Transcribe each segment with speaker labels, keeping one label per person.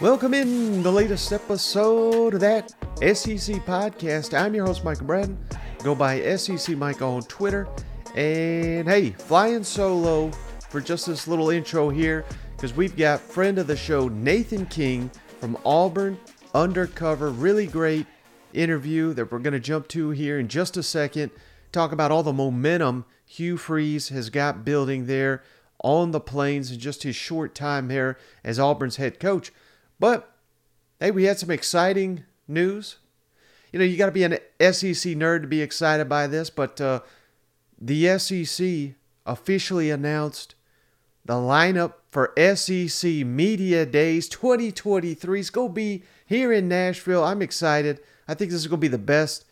Speaker 1: Welcome in the latest episode of that SEC podcast. I'm your host, Michael Bratton. Go by SEC Mike on Twitter. And hey, flying solo for just this little intro here because we've got friend of the show, Nathan King from Auburn Undercover. Really great interview that we're going to jump to here in just a second. Talk about all the momentum Hugh Freeze has got building there on the plains in just his short time here as Auburn's head coach. But hey, we had some exciting news. You know, you got to be an SEC nerd to be excited by this, but uh, the SEC officially announced the lineup for SEC Media Days 2023 is going to be here in Nashville. I'm excited. I think this is going to be the best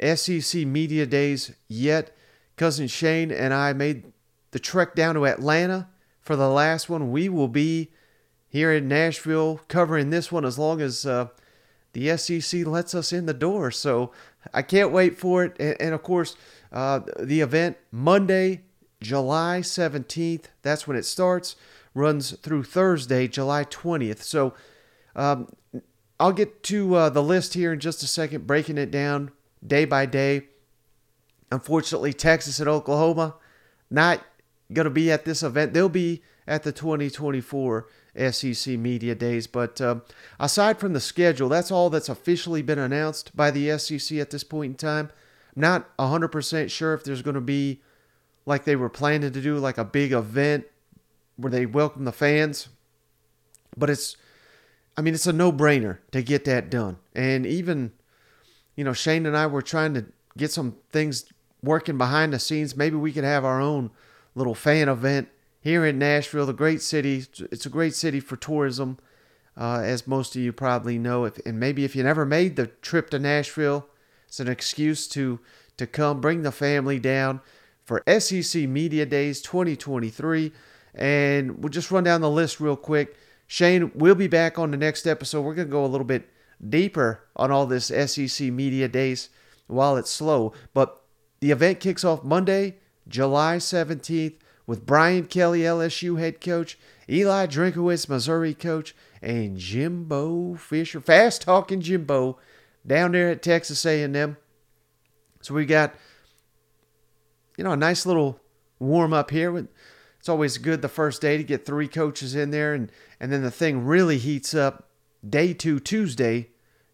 Speaker 1: SEC Media Days yet. Cousin Shane and I made the trek down to Atlanta for the last one. We will be here in Nashville covering this one as long as uh, the SEC lets us in the door. So I can't wait for it. And, and of course, uh, the event Monday, July 17th, that's when it starts, runs through Thursday, July 20th. So um, I'll get to uh, the list here in just a second, breaking it down day by day. Unfortunately, Texas and Oklahoma not going to be at this event. They'll be at the 2024 SEC Media Days. But uh, aside from the schedule, that's all that's officially been announced by the SEC at this point in time. I'm not 100% sure if there's going to be, like they were planning to do, like a big event where they welcome the fans. But it's, I mean, it's a no brainer to get that done. And even, you know, Shane and I were trying to get some things working behind the scenes. Maybe we could have our own little fan event here in Nashville, the great city. It's a great city for tourism, uh, as most of you probably know. If, and maybe if you never made the trip to Nashville, it's an excuse to to come bring the family down for SEC Media Days 2023. And we'll just run down the list real quick. Shane, we'll be back on the next episode. We're going to go a little bit deeper on all this SEC Media Days while it's slow. But the event kicks off Monday, July 17th with Brian Kelly, LSU head coach, Eli Drinkwitz, Missouri coach, and Jimbo Fisher, fast talking Jimbo, down there at Texas A&M. So we got, you know, a nice little warm up here. It's always good the first day to get three coaches in there, and and then the thing really heats up day two, Tuesday,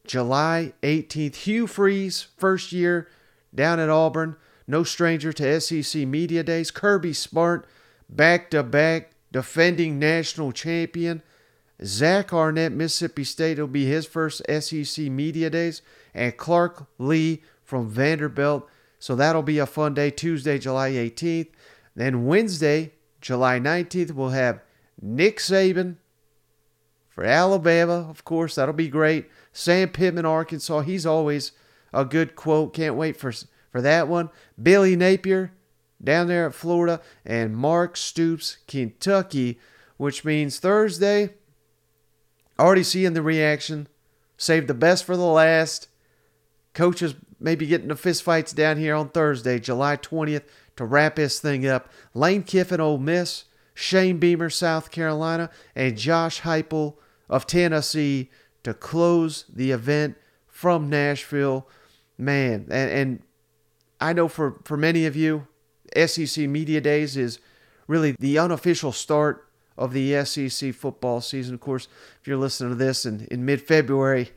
Speaker 1: July 18th. Hugh Freeze, first year down at Auburn no stranger to SEC Media Days. Kirby Smart, back to back defending national champion. Zach Arnett, Mississippi State, will be his first SEC Media Days. And Clark Lea from Vanderbilt. So that'll be a fun day, Tuesday, July 18th. Then Wednesday, July 19th, we'll have Nick Saban for Alabama. Of course, that'll be great. Sam Pittman, Arkansas. He's always a good quote. Can't wait for for that one. Billy Napier down there at Florida, and Mark Stoops, Kentucky, which means Thursday. Already seeing the reaction. Save the best for the last. Coaches maybe getting the fistfights down here on Thursday, July 20th, to wrap this thing up. Lane Kiffin, Ole Miss, Shane Beamer, South Carolina, and Josh Heupel of Tennessee to close the event from Nashville. Man, and, and I know for, for many of you, SEC Media Days is really the unofficial start of the SEC football season. Of course, if you're listening to this in, in mid February,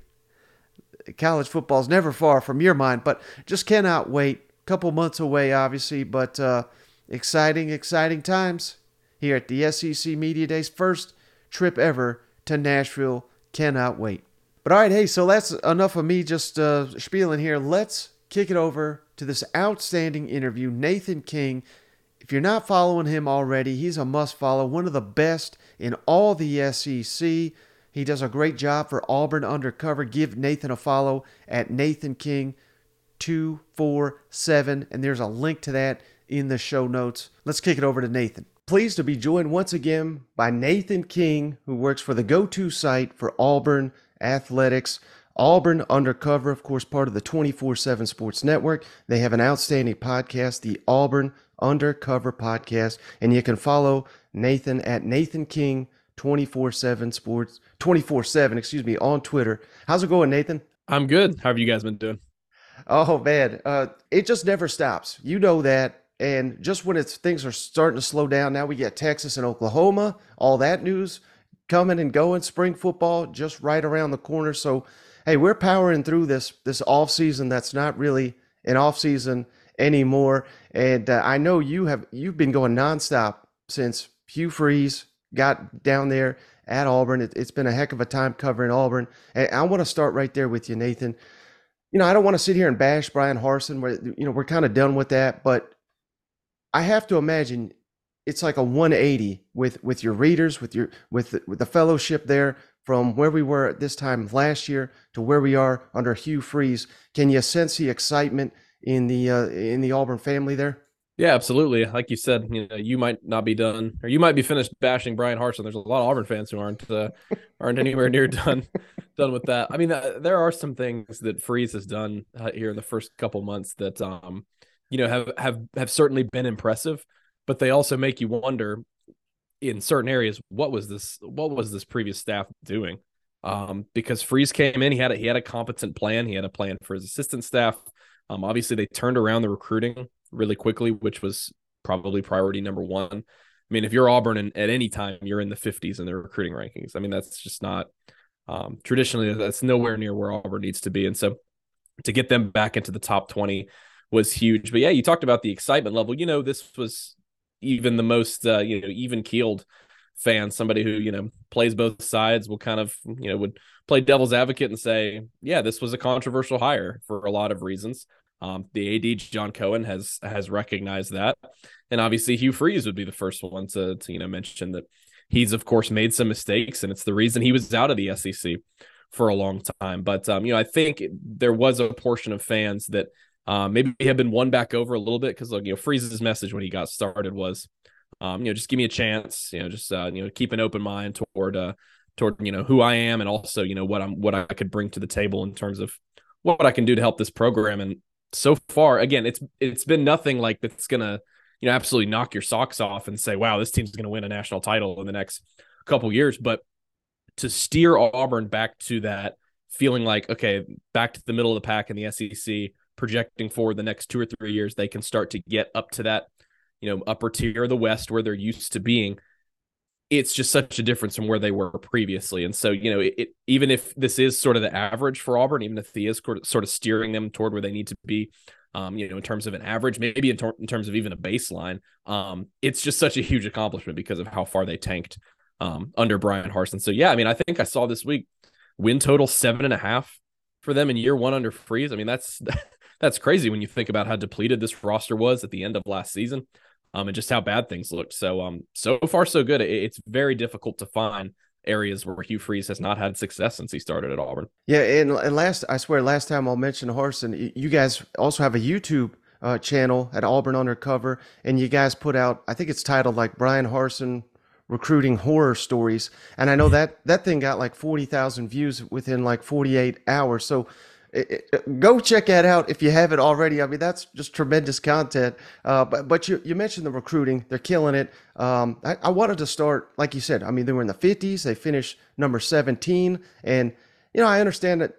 Speaker 1: college football is never far from your mind, but just cannot wait. A couple months away, obviously, but uh, exciting, exciting times here at the SEC Media Days. First trip ever to Nashville. Cannot wait. But all right, hey, so that's enough of me just uh, spieling here. Let's kick it over to this outstanding interview. Nathan King, if you're not following him already, he's a must follow, one of the best in all the SEC. He does a great job for Auburn Undercover. Give Nathan a follow at Nathan King 247, and there's a link to that in the show notes. Let's kick it over to Nathan. Pleased to be joined once again by Nathan King, who works for the go to site for Auburn Athletics. Auburn Undercover, of course, part of the 24 7 Sports Network. They have an outstanding podcast, the Auburn Undercover Podcast. And you can follow Nathan at Nathan King 24 7 Sports, 24 7, excuse me, on Twitter. How's it going, Nathan?
Speaker 2: I'm good. How have you guys been doing?
Speaker 1: Oh, man. Uh, it just never stops. You know that. And just when it's things are starting to slow down, now we get Texas and Oklahoma, all that news coming and going, spring football just right around the corner. So, hey, we're powering through this this off season that's not really an off season anymore. And uh, I know you have you've been going nonstop since Hugh Freeze got down there at Auburn. It, has been a heck of a time covering Auburn. And I want to start right there with you, Nathan. You know, I don't want to sit here and bash Brian Harsin. Where you know we're kind of done with that, but I have to imagine it's like a 180 with with your readers, with your with the, with the fellowship there from where we were at this time last year to where we are under Hugh Freeze. Can you sense the excitement in the uh, in the Auburn family there?
Speaker 2: Yeah, absolutely. Like you said, you know, you might not be done, or you might be finished bashing Brian Harsin. There's a lot of Auburn fans who aren't uh, aren't anywhere near done done with that. I mean, uh, there are some things that Freeze has done uh, here in the first couple months that, um, you know, have have have certainly been impressive, but they also make you wonder in certain areas what was this what was this previous staff doing? Um, because Freeze came in, he had a, he had a competent plan. He had a plan for his assistant staff. Um, obviously, they turned around the recruiting really quickly, which was probably priority number one. I mean, if you're Auburn and at any time you're in the 50s in the recruiting rankings, I mean, that's just not um, traditionally that's nowhere near where Auburn needs to be. And so to get them back into the top 20 was huge. But yeah, you talked about the excitement level. You know, this was even the most, uh, you know, even keeled fan, somebody who, you know, plays both sides will kind of, you know, would play devil's advocate and say, yeah, this was a controversial hire for a lot of reasons. Um, the AD John Cohen has has recognized that, and obviously Hugh Freeze would be the first one to, to you know mention that he's of course made some mistakes, and it's the reason he was out of the SEC for a long time. But um, you know, I think there was a portion of fans that uh, maybe have been won back over a little bit because like you know Freeze's message when he got started was, um, you know, just give me a chance, you know, just uh, you know, keep an open mind toward uh, toward you know who I am and also you know what I'm what I could bring to the table in terms of what I can do to help this program. And so far, again, it's it's been nothing like that's gonna you know absolutely knock your socks off and say, wow, this team's gonna win a national title in the next couple years. But to steer Auburn back to that feeling like okay, back to the middle of the pack in the SEC, projecting forward the next two or three years, they can start to get up to that you know upper tier of the West where they're used to being it's just such a difference from where they were previously. And so, you know, it, it, even if this is sort of the average for Auburn, even if he is sort of steering them toward where they need to be, um, you know, in terms of an average, maybe in, in terms of even a baseline, um, it's just such a huge accomplishment because of how far they tanked um, under Brian Harsin. So, yeah, I mean, I think I saw this week win total seven and a half for them in year one under Freeze. I mean, that's that's crazy when you think about how depleted this roster was at the end of last season um, and just how bad things looked. So um, so far so good. It, it's very difficult to find areas where Hugh Freeze has not had success since he started at Auburn.
Speaker 1: Yeah, and, and last I swear last time I'll mention Harsin, you guys also have a YouTube uh, channel at Auburn Undercover, and you guys put out I think it's titled like Brian Harsin recruiting horror stories, and I know that that thing got like forty thousand views within like forty eight hours. So go check that out if you haven't already. I mean, that's just tremendous content. Uh, but but you, you mentioned the recruiting; they're killing it. Um, I, I, wanted to start, like you said. I mean, they were in the 50s. They finished number 17, and you know, I understand that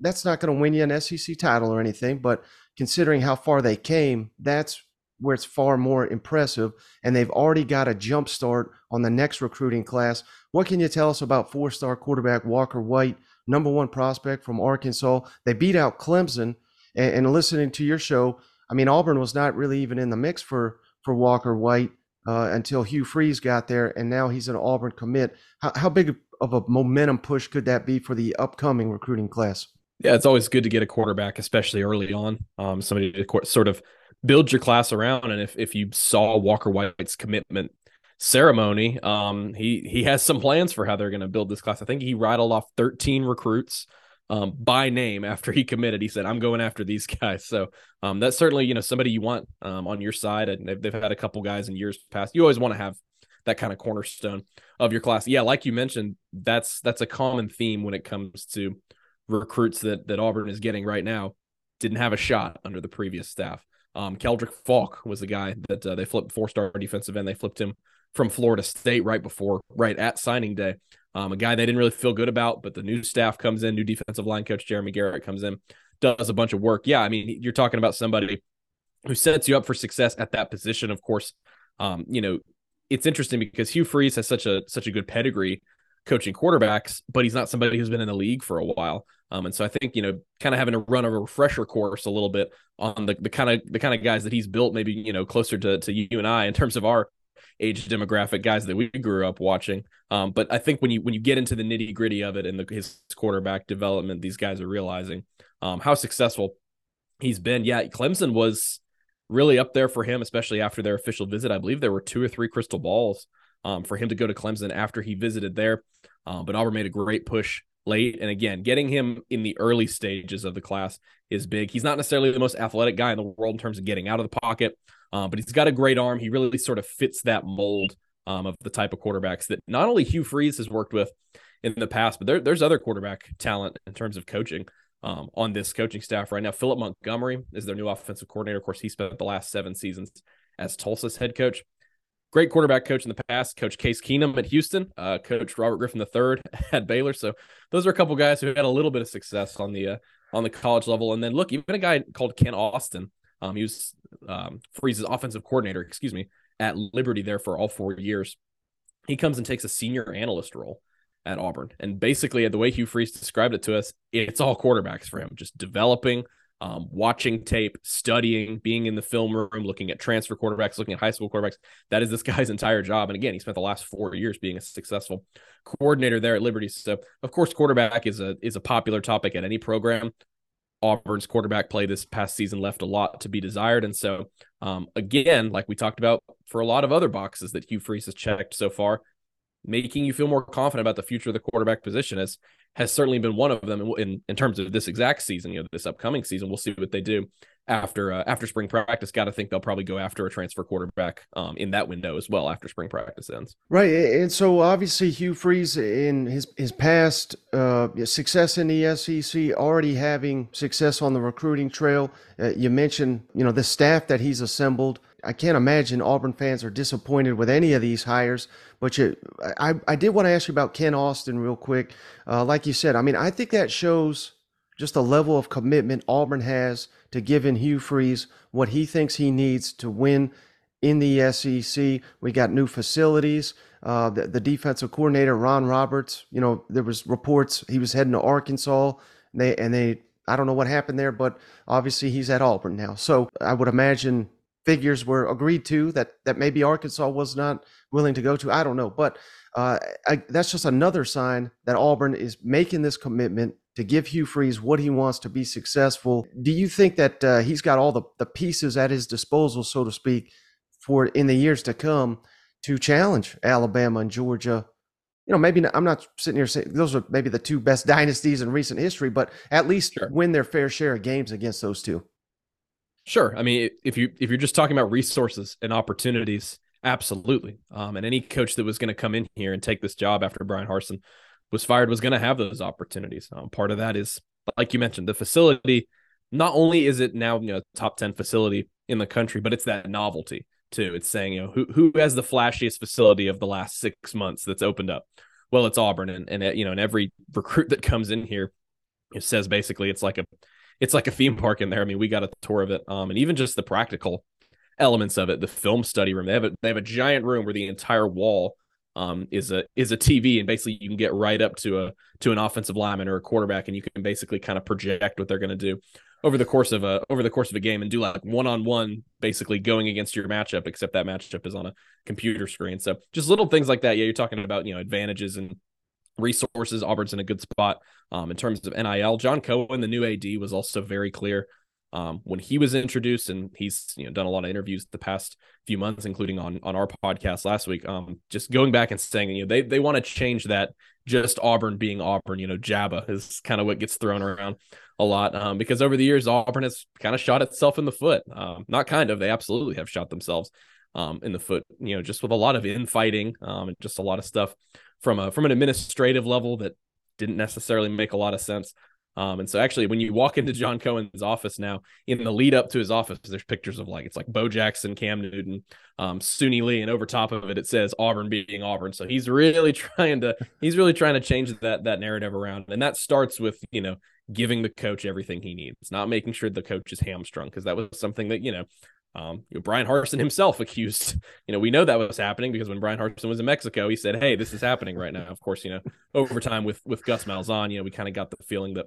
Speaker 1: that's not going to win you an SEC title or anything. But considering how far they came, that's where it's far more impressive. And they've already got a jump start on the next recruiting class. What can you tell us about four-star quarterback Walker White? Number one prospect from Arkansas. They beat out Clemson. And, and, listening to your show, I mean, Auburn was not really even in the mix for for Walker White uh, until Hugh Freeze got there, and now he's an Auburn commit. How, how big of a momentum push could that be for the upcoming recruiting class?
Speaker 2: Yeah, it's always good to get a quarterback, especially early on. Um, somebody to sort of build your class around. And if if you saw Walker White's commitment ceremony. Um, he he has some plans for how they're going to build this class. I think he rattled off 13 recruits um, by name after he committed. He said, "I'm going after these guys." So um, that's certainly you know somebody you want um, on your side. And they've, they've had a couple guys in years past. You always want to have that kind of cornerstone of your class. Yeah, like you mentioned, that's that's a common theme when it comes to recruits that that Auburn is getting right now didn't have a shot under the previous staff. Um, Keldric Faulk was the guy that uh, they flipped four star defensive end. They flipped him from Florida State right before, right at signing day. Um, a guy they didn't really feel good about, but the new staff comes in, new defensive line coach Jeremy Garrett comes in, does a bunch of work. Yeah, I mean, you're talking about somebody who sets you up for success at that position. Of course, um, you know, it's interesting because Hugh Freeze has such a such a good pedigree coaching quarterbacks, but he's not somebody who's been in the league for a while. Um, and so I think you know, kind of having to run a refresher course a little bit on the the kind of the kind of guys that he's built, maybe you know, closer to to you and I in terms of our age demographic guys that we grew up watching. Um, but I think when you when you get into the nitty gritty of it and the, his quarterback development, these guys are realizing um, how successful he's been. Yeah, Clemson was really up there for him, especially after their official visit. I believe there were two or three crystal balls um, for him to go to Clemson after he visited there. Uh, but Auburn made a great push late. And again, getting him in the early stages of the class is big. He's not necessarily the most athletic guy in the world in terms of getting out of the pocket, uh, but he's got a great arm. He really sort of fits that mold um, of the type of quarterbacks that not only Hugh Freeze has worked with in the past, but there, there's other quarterback talent in terms of coaching. Um, on this coaching staff right now. Philip Montgomery is their new offensive coordinator. Of course, he spent the last seven seasons as Tulsa's head coach great quarterback coach in the past, Coach Case Keenum at Houston, uh, Coach Robert Griffin III at Baylor. So those are a couple guys who had a little bit of success on the uh, on the college level. And then look, even a guy called Kent Austin, um, he was um, Freeze's offensive coordinator, excuse me, at Liberty there for all four years. He comes and takes a senior analyst role at Auburn, and basically the way Hugh Freeze described it to us, it's all quarterbacks for him, just developing um, watching tape, studying, being in the film room, looking at transfer quarterbacks, looking at high school quarterbacks. That is this guy's entire job. And again, he spent the last four years being a successful coordinator there at Liberty. So, of course, quarterback is a is a popular topic at any program. Auburn's quarterback play this past season left a lot to be desired. And so, um, again, like we talked about for a lot of other boxes that Hugh Freeze has checked so far, making you feel more confident about the future of the quarterback position as has certainly been one of them in, in terms of this exact season. You know, this upcoming season, we'll see what they do after uh, after spring practice. Got to think they'll probably go after a transfer quarterback um, in that window as well after spring practice ends.
Speaker 1: Right, and so obviously Hugh Freeze in his his past uh, success in the SEC, already having success on the recruiting trail. Uh, you mentioned you know the staff that he's assembled. I can't imagine Auburn fans are disappointed with any of these hires. But you, I, I did want to ask you about Kent Austin real quick. Uh, like you said, I mean, I think that shows just the level of commitment Auburn has to giving Hugh Freeze what he thinks he needs to win in the SEC. We got new facilities. Uh, the, the, defensive coordinator Ron Roberts, you know, there was reports he was heading to Arkansas. And they and they, I don't know what happened there, but obviously he's at Auburn now. So I would imagine figures were agreed to that that maybe Arkansas was not willing to go to. I don't know, but uh, I, that's just another sign that Auburn is making this commitment to give Hugh Freeze what he wants to be successful. Do you think that uh, he's got all the, the pieces at his disposal, so to speak, for in the years to come to challenge Alabama and Georgia? You know, maybe not, I'm not sitting here saying those are maybe the two best dynasties in recent history, but at least sure. win their fair share of games against those two.
Speaker 2: Sure. I mean, if you if you're just talking about resources and opportunities, absolutely. Um, and any coach that was going to come in here and take this job after Brian Harsin was fired was going to have those opportunities. Um, part of that is, like you mentioned, the facility. Not only is it now you know top ten facility in the country, but it's that novelty too. It's saying you know who who has the flashiest facility of the last six months that's opened up. Well, it's Auburn, and and you know, and every recruit that comes in here, it says basically it's like a it's like a theme park in there. I mean, we got a tour of it, um, and even just the practical elements of it. The film study room. They have a they have a giant room where the entire wall um, is a is a TV, and basically you can get right up to a to an offensive lineman or a quarterback, and you can basically kind of project what they're going to do over the course of a over the course of a game and do like one on one, basically going against your matchup, except that matchup is on a computer screen. So just little things like that. Yeah, you're talking about you know advantages and resources. Auburn's in a good spot um, in terms of NIL. John Cohen, the new AD, was also very clear um, when he was introduced, and he's you know done a lot of interviews the past few months, including on on our podcast last week. Um, just going back and saying, you know, they they want to change that. Just Auburn being Auburn, you know, Jabba is kind of what gets thrown around a lot um, because over the years Auburn has kind of shot itself in the foot. Um, not kind of, they absolutely have shot themselves um, in the foot. You know, just with a lot of infighting um, and just a lot of stuff from a from an administrative level that didn't necessarily make a lot of sense. Um, and so actually, when you walk into John Cohen's office now, in the lead up to his office, there's pictures of like it's like Bo Jackson, Cam Newton, um, Suni Lee, and over top of it, it says Auburn being Auburn. So he's really trying to he's really trying to change that that narrative around, and that starts with you know giving the coach everything he needs, not making sure the coach is hamstrung because that was something that you know um, you know, Brian Harsin himself accused, you know, we know that was happening because when Brian Harsin was in Mexico, he said, Hey, this is happening right now. Of course, you know, over time with, with Gus Malzahn, you know, we kind of got the feeling that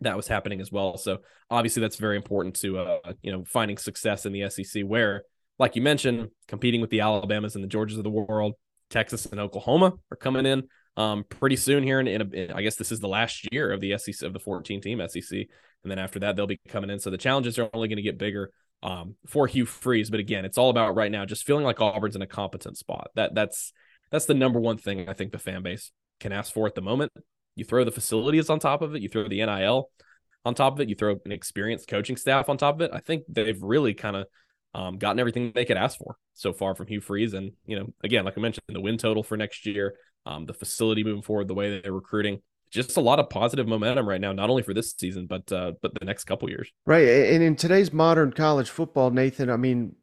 Speaker 2: that was happening as well. So obviously that's very important to, uh, you know, finding success in the SEC where, like you mentioned, competing with the Alabamas and the Georgias of the world, Texas and Oklahoma are coming in um, pretty soon here. In, in, a, in, I guess this is the last year of the SEC of the 14 team SEC. And then after that, they'll be coming in. So the challenges are only going to get bigger um, for Hugh Freeze. But again, it's all about right now just feeling like Auburn's in a competent spot. That that's that's the number one thing I think the fan base can ask for at the moment. You throw the facilities on top of it, you throw the NIL on top of it, you throw an experienced coaching staff on top of it. I think they've really kind of um, gotten everything they could ask for so far from Hugh Freeze. And, you know, again, like I mentioned, the win total for next year, um, the facility moving forward, the way they're recruiting, just a lot of positive momentum right now, not only for this season, but uh, but the next couple years.
Speaker 1: Right, and in today's modern college football, Nathan, I mean,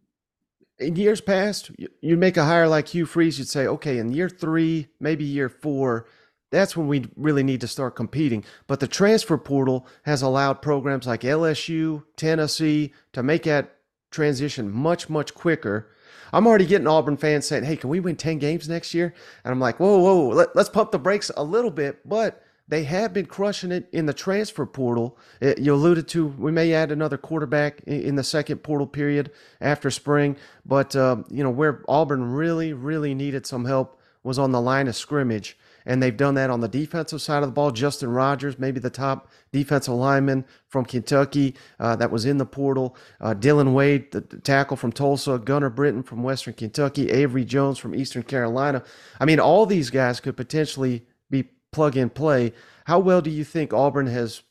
Speaker 1: in years past, you'd make a hire like Hugh Freeze, you'd say, okay, in year three, maybe year four, that's when we really need to start competing. But the transfer portal has allowed programs like LSU, Tennessee to make that transition much, much quicker. I'm already getting Auburn fans saying, hey, can we win 10 games next year? And I'm like, whoa, whoa, let, us pump the brakes a little bit. But they have been crushing it in the transfer portal. It, you alluded to we may add another quarterback in, in the second portal period after spring, but uh, you know where Auburn really, really needed some help was on the line of scrimmage, and they've done that on the defensive side of the ball. Justin Rogers, maybe the top defensive lineman from Kentucky uh, that was in the portal. Uh, Dillon Wade, the tackle from Tulsa. Gunnar Britton from Western Kentucky. Avery Jones from Eastern Carolina. I mean, all these guys could potentially be plug and play. How well do you think Auburn has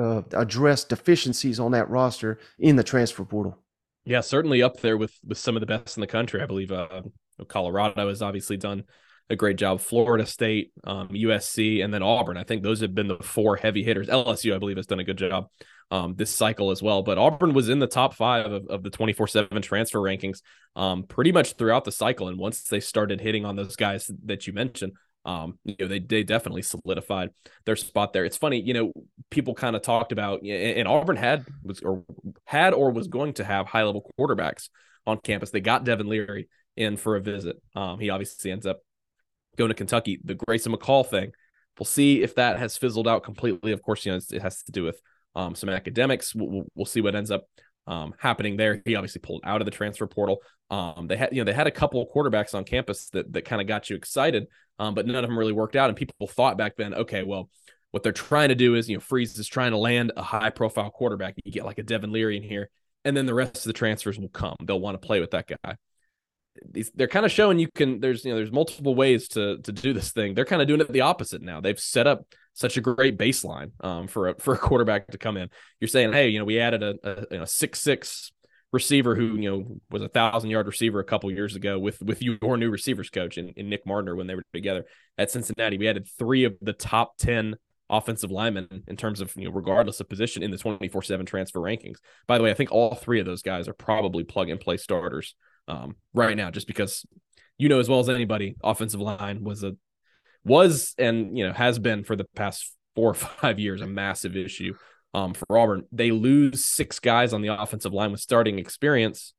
Speaker 1: uh, addressed deficiencies on that roster in the transfer portal?
Speaker 2: Yeah, certainly up there with with some of the best in the country. I believe uh, Colorado has obviously done a great job. Florida State, um, USC, and then Auburn. I think those have been the four heavy hitters. LSU, I believe, has done a good job um, this cycle as well. But Auburn was in the top five of, of the 24 7 transfer rankings um, pretty much throughout the cycle. And once they started hitting on those guys that you mentioned, um, you know, they they definitely solidified their spot there. It's funny, you know, people kind of talked about, and Auburn had was or had or was going to have high level quarterbacks on campus. They got Devin Leary in for a visit. Um, he obviously ends up going to Kentucky. The Grayson McCall thing, we'll see if that has fizzled out completely. Of course, you know, it has to do with um, some academics. We'll, we'll see what ends up um, happening there. He obviously pulled out of the transfer portal. Um, they had, you know, they had a couple of quarterbacks on campus that that kind of got you excited, um, but none of them really worked out. And people thought back then, okay, well, what they're trying to do is, you know, Freeze is trying to land a high profile quarterback. You get like a Devin Leary in here, and then the rest of the transfers will come. They'll want to play with that guy. These, they're kind of showing you can. There's you know there's multiple ways to to do this thing. They're kind of doing it the opposite now. They've set up such a great baseline um, for a for a quarterback to come in. You're saying, hey, you know, we added a, a you know six six receiver who you know was a thousand yard receiver a couple years ago with with your new receivers coach and, and Nick Mardner when they were together at Cincinnati. We added three of the top ten offensive linemen in terms of you know regardless of position in the 24/7 transfer rankings. By the way, I think all three of those guys are probably plug and play starters um, right now just because you know as well as anybody offensive line was a was and you know has been for the past four or five years a massive issue um, for Auburn. They lose six guys on the offensive line with starting experience,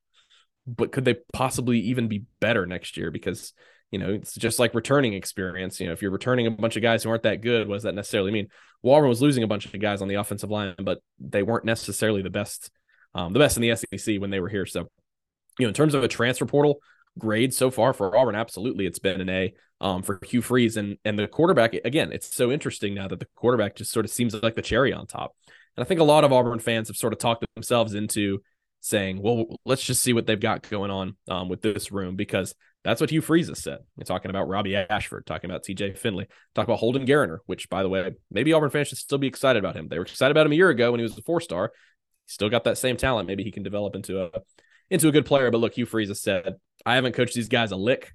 Speaker 2: but could they possibly even be better next year? Because you know it's just like returning experience. You know, if you're returning a bunch of guys who aren't that good, what does that necessarily mean? Well, Auburn was losing a bunch of guys on the offensive line, but they weren't necessarily the best, um, the best in the SEC when they were here. So, you know, in terms of a transfer portal, grade so far for Auburn, absolutely, it's been an A um, for Hugh Freeze and and the quarterback. Again, it's so interesting now that the quarterback just sort of seems like the cherry on top. And I think a lot of Auburn fans have sort of talked themselves into saying, "Well, let's just see what they've got going on um, with this room," because that's what Hugh Freeze has said. You're talking about Robbie Ashford, talking about T.J. Finley, talking about Holden Geriner, which, by the way, maybe Auburn fans should still be excited about him. They were excited about him a year ago when he was a four star. Still got that same talent. Maybe he can develop into a into a good player. But look, Hugh Freeze has said, I haven't coached these guys a lick.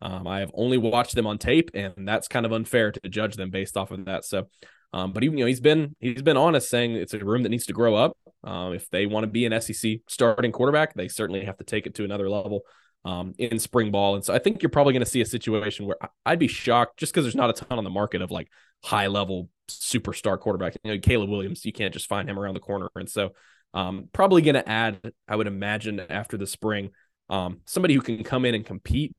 Speaker 2: Um, I have only watched them on tape, and that's kind of unfair to judge them based off of that. So Um, but he, you know, he's been he's been honest, saying it's a room that needs to grow up. Um, if they want to be an SEC starting quarterback, they certainly have to take it to another level um, in spring ball. And so I think you're probably going to see a situation where I'd be shocked just because there's not a ton on the market of like high level superstar quarterback. You know, Caleb Williams, you can't just find him around the corner. And so um, probably going to add, I would imagine after the spring, um, somebody who can come in and compete.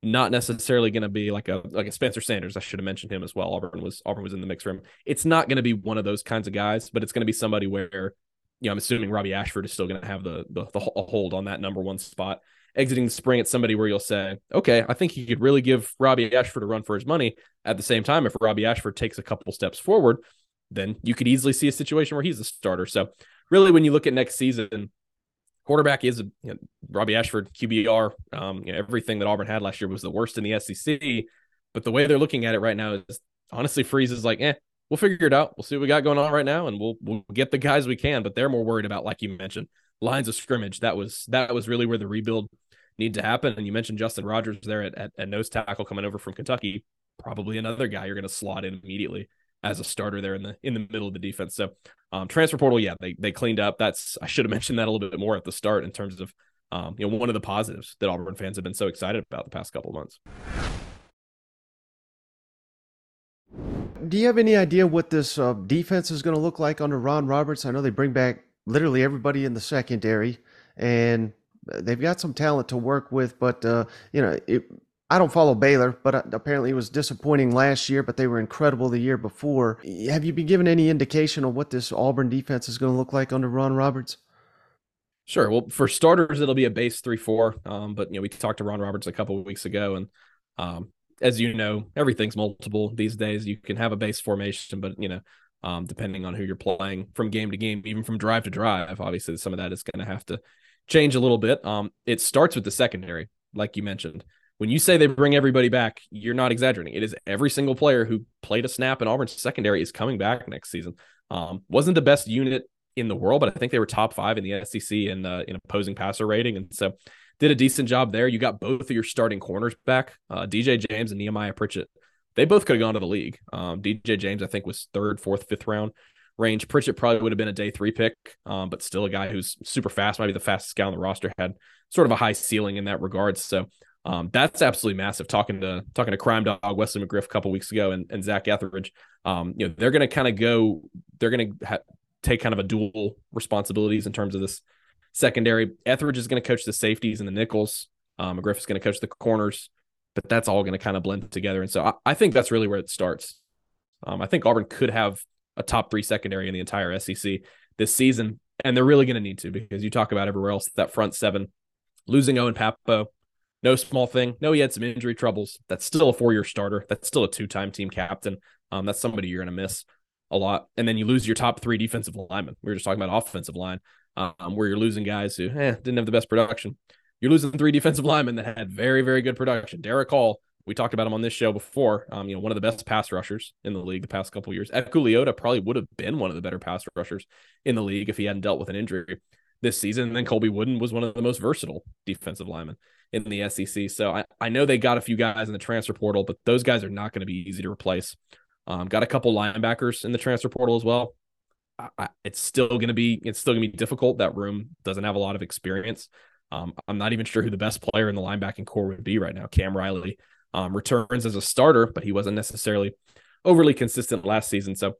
Speaker 2: Not necessarily going to be like a like a Spencer Sanders. I should have mentioned him as well. Auburn was Auburn was in the mix for him. It's not going to be one of those kinds of guys, but it's going to be somebody where, you know, I'm assuming Robbie Ashford is still going to have the, the the hold on that number one spot exiting the spring at somebody where you'll say, okay, I think he could really give Robbie Ashford a run for his money. At the same time, if Robbie Ashford takes a couple steps forward, then you could easily see a situation where he's a starter. So, really, when you look at next season, quarterback is you know, Robbie Ashford, QBR. Um, you know, everything that Auburn had last year was the worst in the SEC. But the way they're looking at it right now is honestly, Freeze is like, eh, we'll figure it out. We'll see what we got going on right now, and we'll we'll get the guys we can. But they're more worried about, like you mentioned, lines of scrimmage. That was that was really where the rebuild need to happen. And you mentioned Justin Rogers there at, at, at nose tackle coming over from Kentucky. Probably another guy you're going to slot in immediately as a starter there in the in the middle of the defense. So um, transfer portal, yeah, they they cleaned up. That's I should have mentioned that a little bit more at the start in terms of um, you know one of the positives that Auburn fans have been so excited about the past couple of months.
Speaker 1: Do you have any idea what this uh, defense is going to look like under Ron Roberts? I know they bring back literally everybody in the secondary, and they've got some talent to work with, but uh, you know, it, I don't follow Baylor, but uh, apparently it was disappointing last year, but they were incredible the year before. Have you been given any indication of what this Auburn defense is going to look like under Ron Roberts?
Speaker 2: Sure. Well, for starters, it'll be a base three four. Um, but you know, we talked to Ron Roberts a couple of weeks ago, and um, as you know, everything's multiple these days. You can have a base formation, but you know, um, depending on who you're playing from game to game, even from drive to drive, obviously some of that is going to have to change a little bit. Um, it starts with the secondary, like you mentioned. When you say they bring everybody back, you're not exaggerating. It is every single player who played a snap in Auburn's secondary is coming back next season. Um, wasn't the best unit in the world, but I think they were top five in the SEC in uh, in opposing passer rating, and so did a decent job there. You got both of your starting corners back, uh, DJ James and Nehemiah Pritchett. They both could have gone to the league. Um, DJ James, I think, was third, fourth, fifth round range. Pritchett probably would have been a day three pick, um, but still a guy who's super fast, might be the fastest guy on the roster, had sort of a high ceiling in that regard. So um, that's absolutely massive. Talking to talking to Crime Dog Wesley McGriff a couple weeks ago and, and Zac Etheridge, um, you know, they're going to kind of go, they're going to ha- take kind of a dual responsibilities in terms of this secondary. Etheridge is going to coach the safeties and the nickels. Um, McGriff is going to coach the corners, but that's all going to kind of blend together. And so I, I think that's really where it starts. Um, I think Auburn could have a top three secondary in the entire SEC this season. And they're really going to need to because you talk about everywhere else that front seven losing Owen Pappoe, no small thing. No, he had some injury troubles. That's still a four year starter. That's still a two time team captain. Um, that's somebody you're going to miss a lot. And then you lose your top three defensive linemen. We were just talking about offensive line, um, where you're losing guys who eh, didn't have the best production. You're losing three defensive linemen that had very, very good production. Derick Hall we talked about him on this show before. Um, you know, one of the best pass rushers in the league the past couple years. Eku Leota probably would have been one of the better pass rushers in the league if he hadn't dealt with an injury this season. And then Colby Wooden was one of the most versatile defensive linemen in the SEC. So I, I know they got a few guys in the transfer portal, but those guys are not going to be easy to replace. Um, got a couple linebackers in the transfer portal as well. I, it's still going to be it's still going to be difficult. That room doesn't have a lot of experience. Um, I'm not even sure who the best player in the linebacking core would be right now. Cam Riley um, returns as a starter, but he wasn't necessarily overly consistent last season. So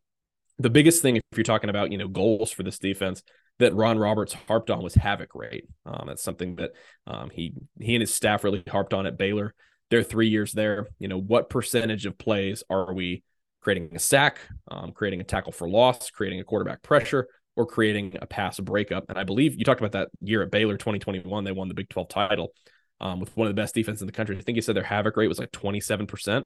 Speaker 2: the biggest thing, if you're talking about you know goals for this defense, that Ron Roberts harped on was havoc rate. Um, that's something that um, he he and his staff really harped on at Baylor. Their three years there, you know, what percentage of plays are we creating a sack, um, creating a tackle for loss, creating a quarterback pressure, or creating a pass breakup? And I believe you talked about that year at Baylor, 2021. They won the Big 12 title um, with one of the best defense in the country. I think you said their havoc rate was like 27%.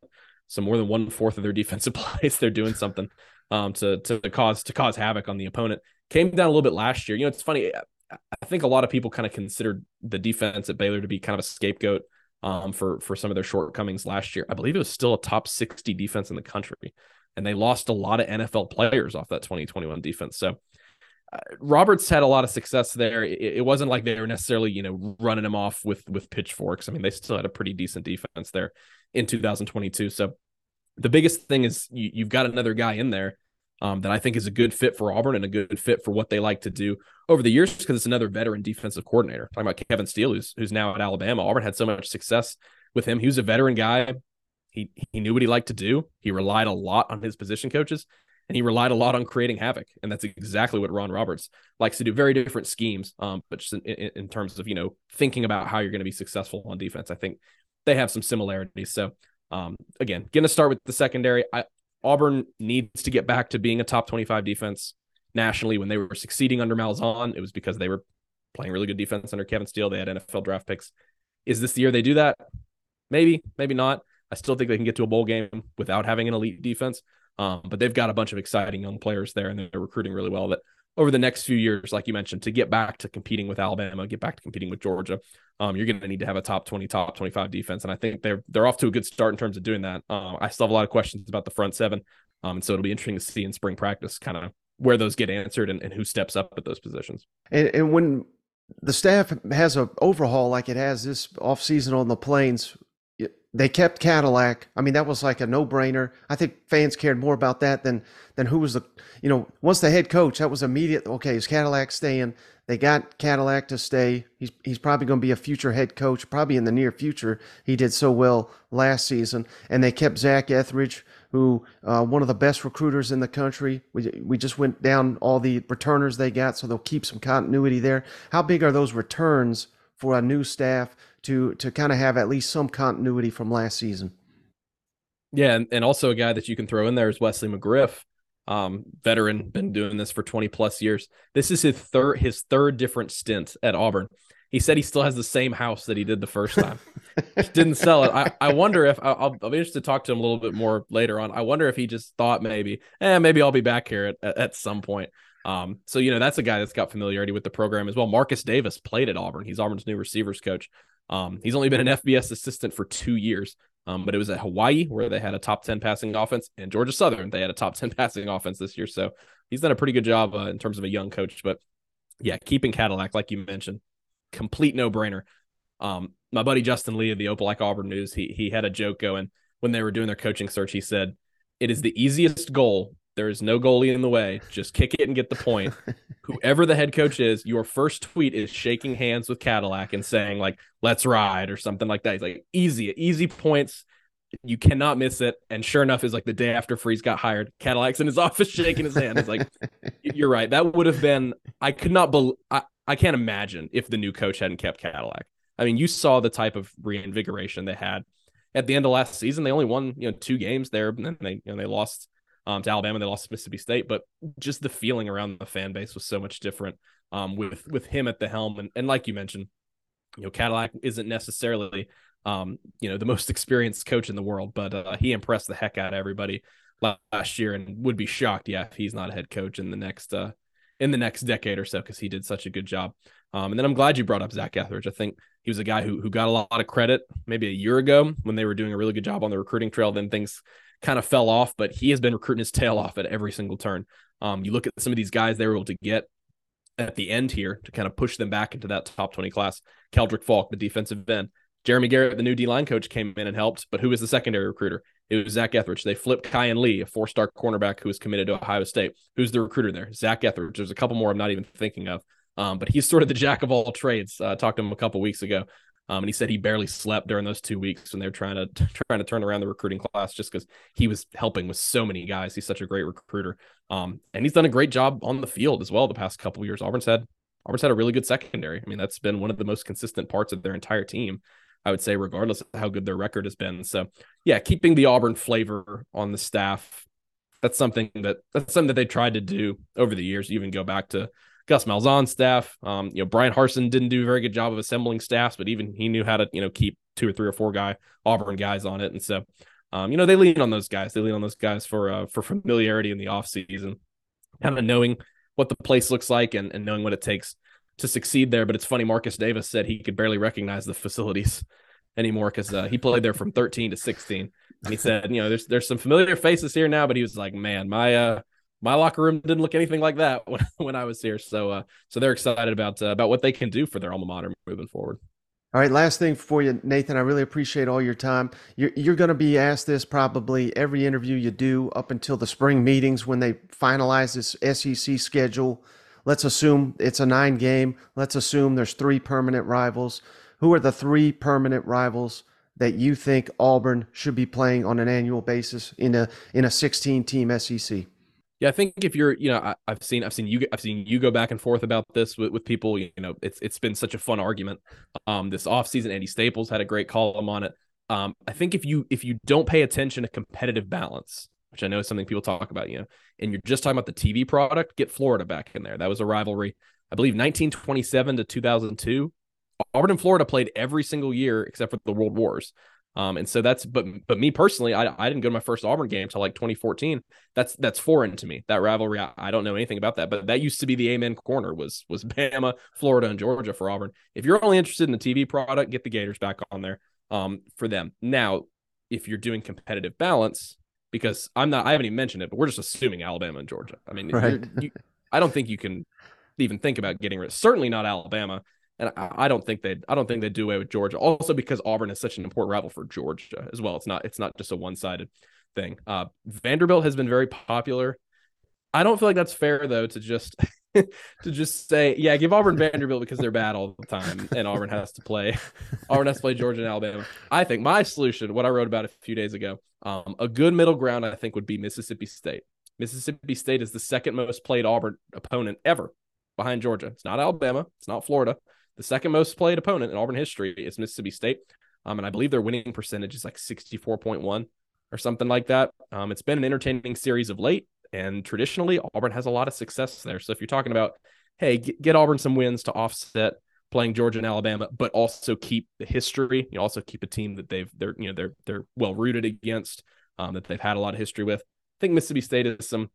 Speaker 2: So more than one fourth of their defensive plays, they're doing something um, to, to cause to cause havoc on the opponent. Came down a little bit last year. You know, it's funny. I think a lot of people kind of considered the defense at Baylor to be kind of a scapegoat um, for for some of their shortcomings last year. I believe it was still a top 60 defense in the country, and they lost a lot of NFL players off that 2021 defense. So Roberts had a lot of success there. It, it, wasn't like they were necessarily, you know, running him off with with pitchforks. I mean, they still had a pretty decent defense there in 2022. So the biggest thing is you, you've got another guy in there um, that I think is a good fit for Auburn and a good fit for what they like to do over the years because it's another veteran defensive coordinator. Talking about Kevin Steele, who's who's now at Alabama. Auburn had so much success with him. He was a veteran guy. He he knew what he liked to do. He relied a lot on his position coaches, and he relied a lot on creating havoc. And that's exactly what Ron Roberts likes to do. Very different schemes, um, but just in, in, terms of you know thinking about how you're going to be successful on defense, I think they have some similarities. So um, again, going to start with the secondary. I, Auburn needs to get back to being a top 25 defense nationally. When they were succeeding under Malzahn, it was because they were playing really good defense under Kevin Steele. They had NFL draft picks. Is this the year they do that? Maybe, maybe not. I still think they can get to a bowl game without having an elite defense. Um, but they've got a bunch of exciting young players there, and they're recruiting really well. That over the next few years, like you mentioned, to get back to competing with Alabama, get back to competing with Georgia, um, you're going to need to have a top 20, top 25 defense. And I think they're they're off to a good start in terms of doing that. Um, I still have a lot of questions about the front seven. Um, and so it'll be interesting to see in spring practice kind of where those get answered and, and who steps up at those positions.
Speaker 1: And, and when the staff has an overhaul like it has this offseason on the plains, they kept Cadillac. I mean, that was like a no-brainer. I think fans cared more about that than than who was the, you know, once the head coach, that was immediate. Okay, is Cadillac staying? They got Cadillac to stay. He's he's probably going to be a future head coach, probably in the near future. He did so well last season, and they kept Zac Etheridge, who uh, one of the best recruiters in the country. We we just went down all the returners they got, so they'll keep some continuity there. How big are those returns for a new staff? To to kind of have at least some continuity from last season.
Speaker 2: Yeah, and, and also a guy that you can throw in there is Wesley McGriff, um, veteran, been doing this for 20 plus years. This is his third his third different stint at Auburn. He said he still has the same house that he did the first time. didn't sell it. I, I wonder if I'll, I'll be interested to talk to him a little bit more later on. I wonder if he just thought maybe, eh, maybe I'll be back here at, at, at some point. Um, so you know that's a guy that's got familiarity with the program as well. Marcus Davis played at Auburn. He's Auburn's new receivers coach. Um, he's only been an FBS assistant for two years, um, but it was at Hawaii where they had a top 10 passing offense, and Georgia Southern, they had a top 10 passing offense this year. So he's done a pretty good job uh, in terms of a young coach. But yeah, keeping Cadillac, like you mentioned, complete no brainer. Um, my buddy Justin Lee of the Opelika Auburn News, he he had a joke going when they were doing their coaching search. He said, "It is the easiest goal there is no goalie in the way. Just kick it and get the point. Whoever the head coach is, your first tweet is shaking hands with Cadillac and saying like "Let's ride" or something like that. He's like easy, easy points. You cannot miss it. And sure enough, is like the day after Freeze got hired, Cadillac's in his office shaking his hand. It's like, you're right. That would have been. I could not believe. I, I can't imagine if the new coach hadn't kept Cadillac. I mean, you saw the type of reinvigoration they had at the end of last season. They only won you know two games there, and then they you know they lost um, to Alabama. They lost to Mississippi State, but just the feeling around the fan base was so much different um, with with him at the helm. And, and like you mentioned, you know, Cadillac isn't necessarily um, you know the most experienced coach in the world, but uh, he impressed the heck out of everybody last year, and would be shocked, yeah, if he's not a head coach in the next uh, in the next decade or so because he did such a good job. Um, and then I'm glad you brought up Zac Etheridge. I think he was a guy who who got a lot of credit maybe a year ago when they were doing a really good job on the recruiting trail. Then things kind of fell off, but he has been recruiting his tail off at every single turn. Um, you look at some of these guys they were able to get at the end here to kind of push them back into that top 20 class. Keldric Faulk, the defensive end. Jeremy Garrett, the new D line coach, came in and helped, but who was the secondary recruiter? It was Zac Etheridge. They flipped Kayin Lee, a four star cornerback who was committed to Ohio State. Who's the recruiter there? Zac Etheridge. There's a couple more I'm not even thinking of. Um, but he's sort of the jack of all trades. Uh, talked to him a couple weeks ago. Um, and he said he barely slept during those two weeks when they were trying to trying to turn around the recruiting class just because he was helping with so many guys. He's such a great recruiter. Um, and he's done a great job on the field as well the past couple years. Auburn's had Auburn's had a really good secondary. I mean, that's been one of the most consistent parts of their entire team. I would say, regardless of how good their record has been. So, yeah, keeping the Auburn flavor on the staff, that's something that that's something that they tried to do over the years. You even go back to Gus Malzahn's staff. Um, you know, Brian Harsin didn't do a very good job of assembling staffs, but even he knew how to, you know, keep two or three or four guy Auburn guys on it. And so, um, you know, they lean on those guys. They lean on those guys for uh, for familiarity in the offseason, kind of knowing what the place looks like and, and knowing what it takes to succeed there. But it's funny, Marcus Davis said he could barely recognize the facilities anymore because uh, he played there from 13 to 16. And he said, you know, there's there's some familiar faces here now, but he was like, man, my uh my locker room didn't look anything like that when, when I was here. So uh, so they're excited about uh, about what they can do for their alma mater moving forward.
Speaker 1: All right, last thing for you, Nathan. I really appreciate all your time. You're, you're going to be asked this probably every interview you do up until the spring meetings when they finalize this SEC schedule. Let's assume it's a nine game. Let's assume there's three permanent rivals. Who are the three permanent rivals that you think Auburn should be playing on an annual basis in a in a 16 team SEC?
Speaker 2: Yeah, I think if you're, you know, I, have seen, I've seen you, I've seen you go back and forth about this with, with people. You know, it's it's been such a fun argument. Um, this offseason, Andy Staples had a great column on it. Um, I think if you if you don't pay attention to competitive balance, which I know is something people talk about, you know, and you're just talking about the TV product, get Florida back in there. That was a rivalry, I believe, 1927 to 2002. Auburn and Florida played every single year except for the World Wars. Um, and so that's but but me personally, I, I didn't go to my first Auburn game until like 2014. That's that's foreign to me. That rivalry, I, I, don't know anything about that. But that used to be the amen corner was was Bama, Florida, and Georgia for Auburn. If you're only interested in the TV product, get the Gators back on there um, for them. Now, if you're doing competitive balance, because I'm not, I haven't even mentioned it, but we're just assuming Alabama and Georgia. I mean, right. you, I don't think you can even think about getting rid. Certainly not Alabama and I, I don't think they I don't think they do away with Georgia. Also because Auburn is such an important rival for Georgia as well. It's not it's not just a one sided thing. Uh, Vanderbilt has been very popular. I don't feel like that's fair though to just to just say yeah give Auburn Vanderbilt because they're bad all the time and Auburn has to play Auburn has to play Georgia and Alabama. I think my solution, what I wrote about a few days ago, um, a good middle ground I think would be Mississippi State. Mississippi State is the second most played Auburn opponent ever behind Georgia. It's not Alabama. It's not Florida. The second most played opponent in Auburn history is Mississippi State. Um, and I believe their winning percentage is like 64.1 or something like that. Um, it's been an entertaining series of late, and traditionally, Auburn has a lot of success there. So if you're talking about, hey, get, get Auburn some wins to offset playing Georgia and Alabama, but also keep the history, you also keep a team that they've they're you know they're they're well rooted against, um, that they've had a lot of history with. I think Mississippi State is some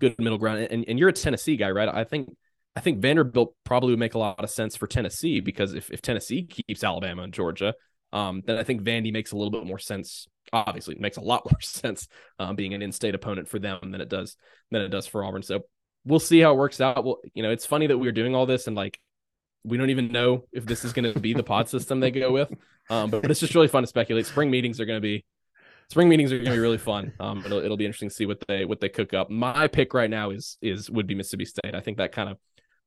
Speaker 2: good middle ground, and and you're a Tennessee guy, right? I think I think Vanderbilt probably would make a lot of sense for Tennessee because if, if Tennessee keeps Alabama and Georgia, um, then I think Vandy makes a little bit more sense. Obviously, it makes a lot more sense um, being an in-state opponent for them than it does than it does for Auburn. So we'll see how it works out. Well, you know, it's funny that we are doing all this and like we don't even know if this is going to be the pod system they go with. Um, but, but it's just really fun to speculate. Spring meetings are going to be spring meetings are going to be really fun. Um, it'll it'll be interesting to see what they what they cook up. My pick right now is is would be Mississippi State. I think that kind of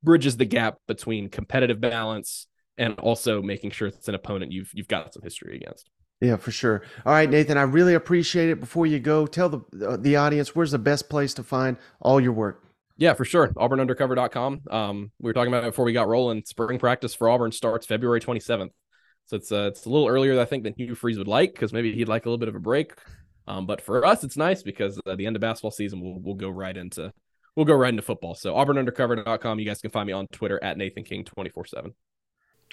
Speaker 2: bridges the gap between competitive balance and also making sure it's an opponent you've you've got some history against.
Speaker 1: Yeah, for sure. All right, Nathan, I really appreciate it. Before you go, tell the the audience where's the best place to find all your work.
Speaker 2: Yeah, for sure. AuburnUndercover.com. Um, we were talking about it before we got rolling. Spring practice for Auburn starts February 27th. So it's uh, it's a little earlier, I think, than Hugh Freeze would like because maybe he'd like a little bit of a break. Um, but for us, it's nice because at the end of basketball season, we'll we'll go right into we'll go right into football. So auburnundercover.com. You guys can find me on Twitter at Nathan King 24 7.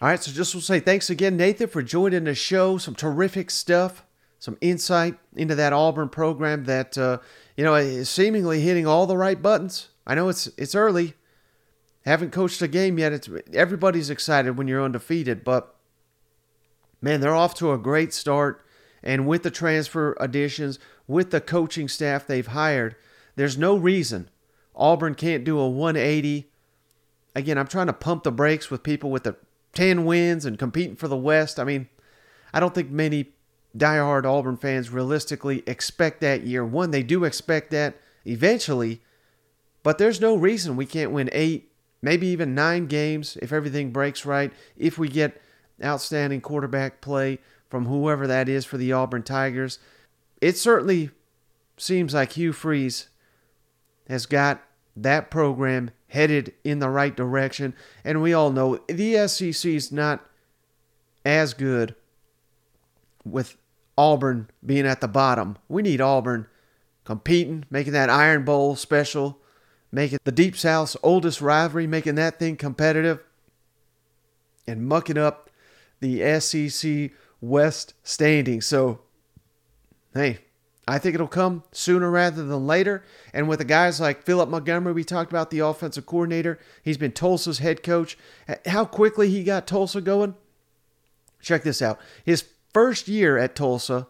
Speaker 1: All right. So just will say thanks again, Nathan, for joining the show. Some terrific stuff, some insight into that Auburn program that, uh, you know, is seemingly hitting all the right buttons. I know it's it's early. Haven't coached a game yet. It's everybody's excited when you're undefeated, but man, they're off to a great start. And with the transfer additions, with the coaching staff they've hired, there's no reason Auburn can't do a 180. Again, I'm trying to pump the brakes with people with the 10 wins and competing for the West. I mean, I don't think many diehard Auburn fans realistically expect that year one. They do expect that eventually, but there's no reason we can't win eight, maybe even nine games if everything breaks right, if we get outstanding quarterback play from whoever that is for the Auburn Tigers. It certainly seems like Hugh Freeze has got that program headed in the right direction. And we all know the SEC is not as good with Auburn being at the bottom. We need Auburn competing, making that Iron Bowl special, making the Deep South's oldest rivalry, making that thing competitive, and mucking up the SEC West standing. So, hey, I think it'll come sooner rather than later. And with the guys like Philip Montgomery, we talked about the offensive coordinator. He's been Tulsa's head coach. How quickly he got Tulsa going? Check this out. His first year at Tulsa,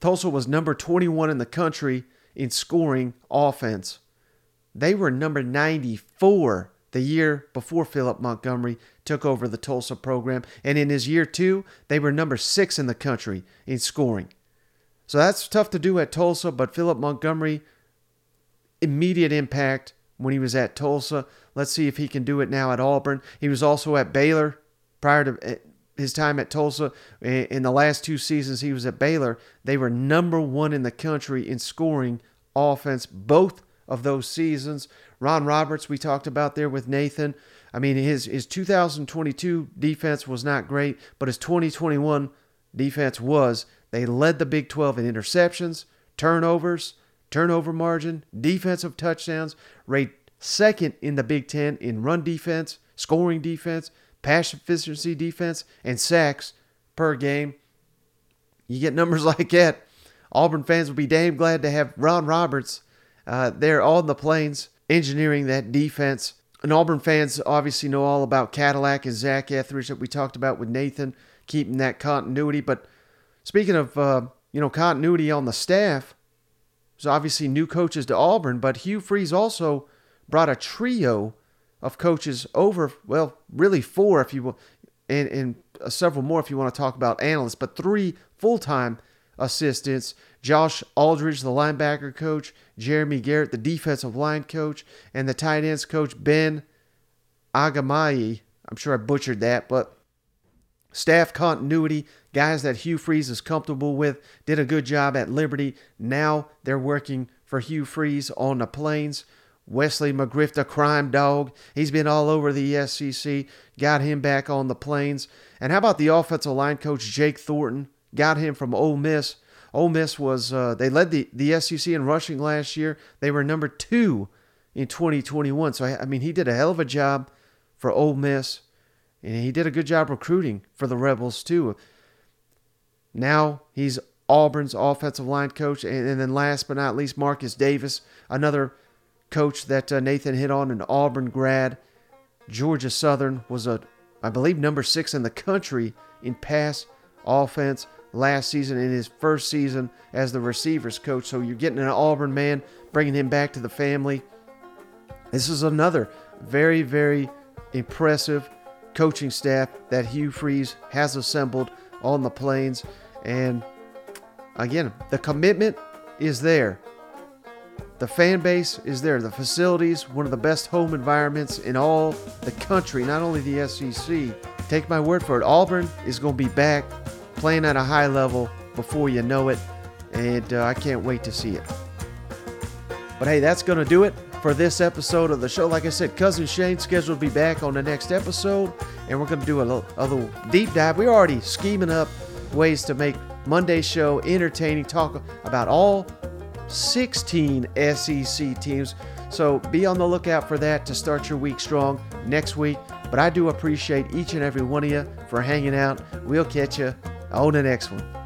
Speaker 1: Tulsa was number 21 in the country in scoring offense. They were number 94 the year before Philip Montgomery took over the Tulsa program. And in his year two, they were number six in the country in scoring. So that's tough to do at Tulsa, but Philip Montgomery, immediate impact when he was at Tulsa. Let's see if he can do it now at Auburn. He was also at Baylor prior to eh, his time at Tulsa. In the last two seasons he was at Baylor, they were number one in the country in scoring offense both of those seasons. Ron Roberts, we talked about there with Nathan. I mean, his, his 2022 defense was not great, but his 2021 defense was. They led the Big 12 in interceptions, turnovers, turnover margin, defensive touchdowns, rate second in the Big 10 in run defense, scoring defense, pass efficiency defense, and sacks per game. You get numbers like that. Auburn fans will be damn glad to have Ron Roberts uh, there on the plains engineering that defense. And Auburn fans obviously know all about Cadillac and Zac Etheridge that we talked about with Nathan, keeping that continuity. But speaking of uh, you know continuity on the staff, there's obviously new coaches to Auburn, but Hugh Freeze also brought a trio of coaches over. Well, really four if you will, and, and uh, several more if you want to talk about analysts, but three full time assistants. Josh Aldridge, the linebacker coach, Jeremy Garrett, the defensive line coach, and the tight ends coach, Ben Aigamaua. I'm sure I butchered that, but staff continuity, guys that Hugh Freeze is comfortable with, did a good job at Liberty. Now they're working for Hugh Freeze on the Plains. Wesley McGriff, the crime dog, he's been all over the SEC, got him back on the Plains. And how about the offensive line coach, Jake Thornton? Got him from Ole Miss. Ole Miss was uh, they led the, the SEC in rushing last year. They were number two in 2021. So I mean, he did a hell of a job for Ole Miss, and he did a good job recruiting for the Rebels too. Now he's Auburn's offensive line coach, and, then last but not least, Marcus Davis, another coach that uh, Nathan hit on, an Auburn grad. Georgia Southern was a, I believe, number six in the country in pass offense last season in his first season as the receivers coach. So you're getting an Auburn man, bringing him back to the family. This is another very, very impressive coaching staff that Hugh Freeze has assembled on the plains. And again, the commitment is there. The fan base is there. The facilities, one of the best home environments in all the country, not only the SEC. Take my word for it. Auburn is going to be back playing at a high level before you know it, and uh, I can't wait to see it. But hey, that's going to do it for this episode of the show. Like I said, Cousin Shane scheduled to be back on the next episode, and we're going to do a little, a little deep dive. We're already scheming up ways to make Monday's show entertaining, talk about all 16 SEC teams. So be on the lookout for that to start your week strong next week. But I do appreciate each and every one of you for hanging out. We'll catch you on the next one.